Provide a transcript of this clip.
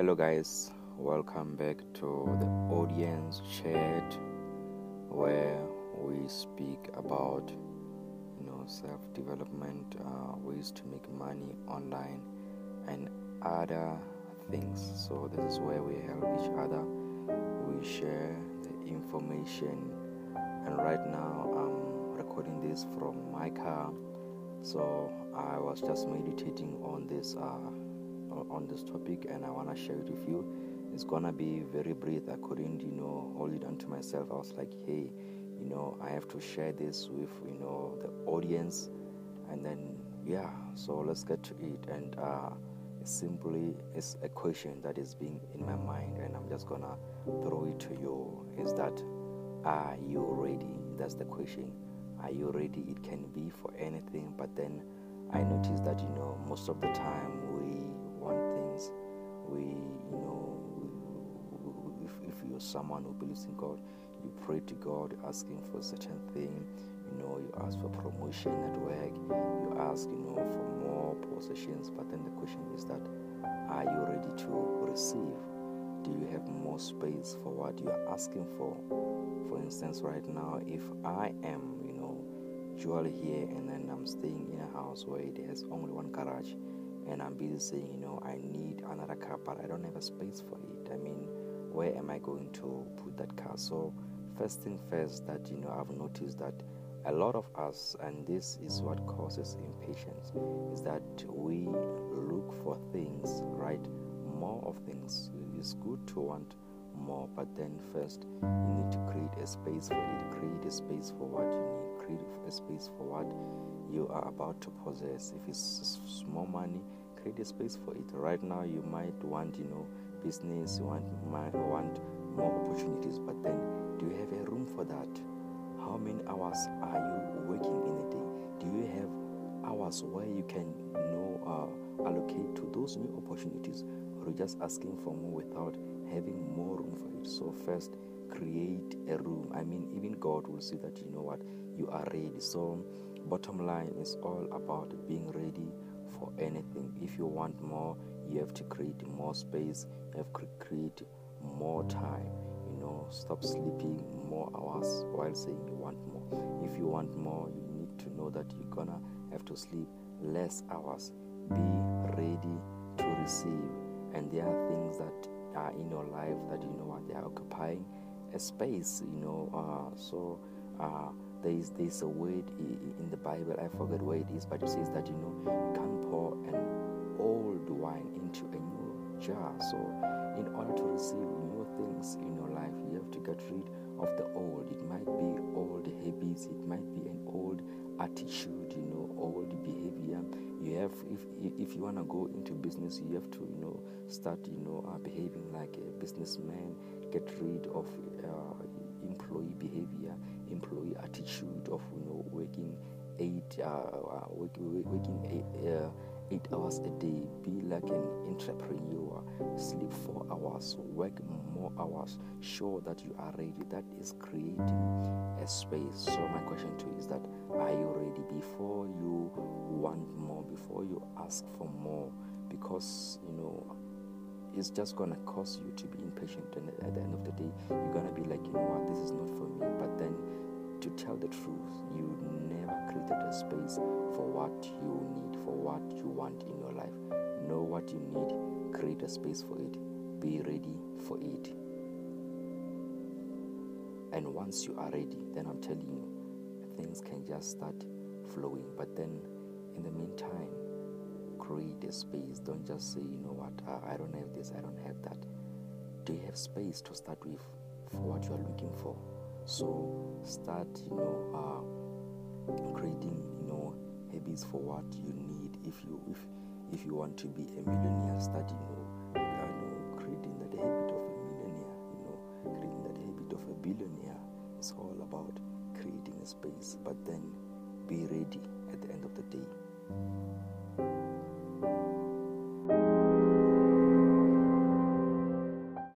Hello, guys, welcome back to the audience chat where we speak about you know self-development, uh, ways to make money online, and other things. So this is where we help each other. We share the information, and right now I'm recording this from my car. So I was just meditating on this. Uh, on this topic and I want to share it with you. It's gonna be very brief. I couldn't, you know, hold it onto myself. I was like, hey, you know, I have to share this with, you know, the audience. And then, yeah, so let's get to it. And uh, simply it's a question that is being in my mind, and I'm just gonna throw it to you. Is that are you ready? That's the question. Are you ready? It can be for anything, but then I noticed that you know most of the time we want things. we, you know, if, if you're someone who believes in God, you pray to God asking for certain thing. You know, you ask for promotion at work, you ask, you know, for more possessions. But then the question is that, are you ready to receive? Do you have more space for what you are asking for? For instance, right now, if I am, usually here and then I'm staying in a house where it has only one garage and I'm busy saying, you know, I need another car, but I don't have a space for it. I mean, where am I going to put that car? So, first thing first, that you know, I've noticed that a lot of us, and this is what causes impatience, is that we look for things, right? More of things. It's good to want more, but then first you need to create a space for it. Create a space for what you need. A space for what you are about to possess. If it's small money, create a space for it. Right now, you might want, you know, business, you want, want more opportunities, but then do you have a room for that? How many hours are you working in a day? Do you have hours where you can, you know, uh, allocate to those new opportunities, or are you just asking for more without having more room for it? So first, create a room. God will see that you know what you are ready. So Bottom line is all about being ready for anything. If you want more, you have to create more space, you have to create more time. You know, stop sleeping more hours while saying you want more. If you want more, you need to know that you're gonna have to sleep less hours. Be ready to receive. And there are things that are in your life that you know what they are occupying a space, you know. Uh, so uh, there is this word in the Bible, I forget where it is, but it says that you know you can't pour an old wine into a new jar. So, in order to receive new things in your life, you have to get rid of the old. It might be old habits, it might be an old attitude, you know, old behavior. You have, if if you wanna go into business, you have to, you know, start, you know, uh, behaving like a businessman. Get rid of uh, employee behavior employee attitude of you know working eight uh, uh working, working eight, uh, eight hours a day be like an entrepreneur. Sleep four hours work more hours. Show that you are ready. That is creating a space. So my question to you is that are you ready before you want more before you ask for more? Because you know it's just gonna cause you to be impatient and at the end of the day you're gonna be like you know what this is not for me. But then to tell the truth, you created a space for what you need, for what you want in your life. Know what you need, create a space for it, be ready for it. And once you are ready, then I'm telling you, things can just start flowing. But then, in the meantime, create a space. Don't just say, you know what, I don't have this, I don't have that. Do you have space to start with for what you are looking for? So start, you know, uh, creating, you know, habits for what you need. If you if if you want to be a millionaire, start, you know, uh, you know, creating that habit of a millionaire. You know, creating that habit of a billionaire. It's all about creating a space, but then be ready at the end of the day.